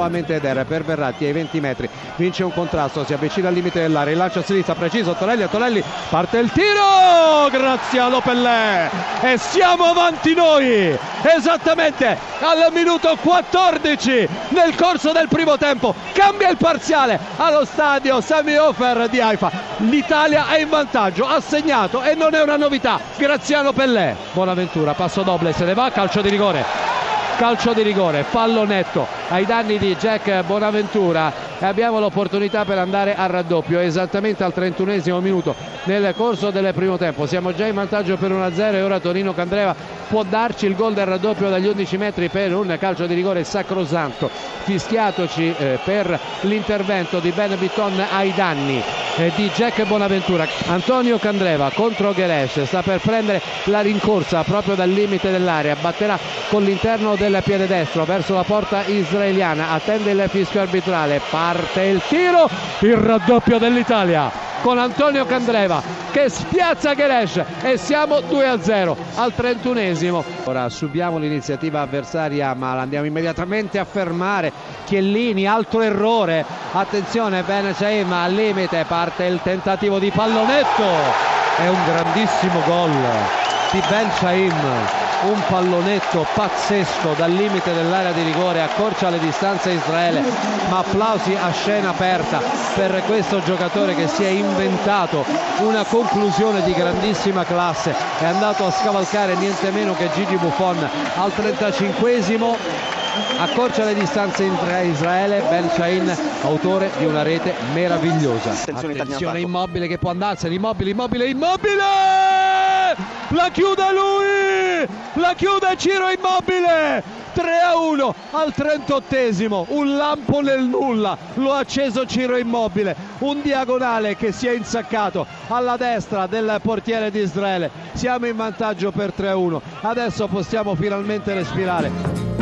Nuovamente Eder per Verratti ai 20 metri vince un contrasto si avvicina al limite dell'area il a sinistra preciso Tonelli a Tonelli parte il tiro Graziano Pellè e siamo avanti noi esattamente al minuto 14 nel corso del primo tempo cambia il parziale allo stadio Sami Ofer di Haifa l'Italia è in vantaggio ha segnato e non è una novità Graziano Pellè Buonaventura passo doble se ne va calcio di rigore calcio di rigore, fallo netto ai danni di Jack Bonaventura e abbiamo l'opportunità per andare al raddoppio esattamente al 31 minuto nel corso del primo tempo. Siamo già in vantaggio per 1-0 e ora Torino Candreva può darci il gol del raddoppio dagli 11 metri per un calcio di rigore sacrosanto, fischiatoci eh, per l'intervento di Ben Bitton ai danni di Jack Bonaventura. Antonio Candreva contro Geresh sta per prendere la rincorsa proprio dal limite dell'area, batterà con l'interno del piede destro verso la porta israeliana, attende il fischio arbitrale, parte il tiro, il raddoppio dell'Italia con Antonio Candreva che spiazza Geresh e siamo 2 a 0 al 31esimo. Ora subiamo l'iniziativa avversaria ma l'andiamo immediatamente a fermare. Chiellini, altro errore. Attenzione, Ben Shaim al limite, parte il tentativo di pallonetto. È un grandissimo gol di Ben Shaim un pallonetto pazzesco dal limite dell'area di rigore accorcia le distanze Israele ma applausi a scena aperta per questo giocatore che si è inventato una conclusione di grandissima classe. È andato a scavalcare niente meno che Gigi Buffon al 35esimo accorcia le distanze in Israele Ben Shain autore di una rete meravigliosa. Attenzione immobile che può andarsene immobile immobile immobile! La chiude lui la chiude Ciro Immobile. 3 a 1 al 38esimo un lampo nel nulla. Lo ha acceso Ciro Immobile. Un diagonale che si è insaccato alla destra del portiere di Israele. Siamo in vantaggio per 3 a 1 adesso possiamo finalmente respirare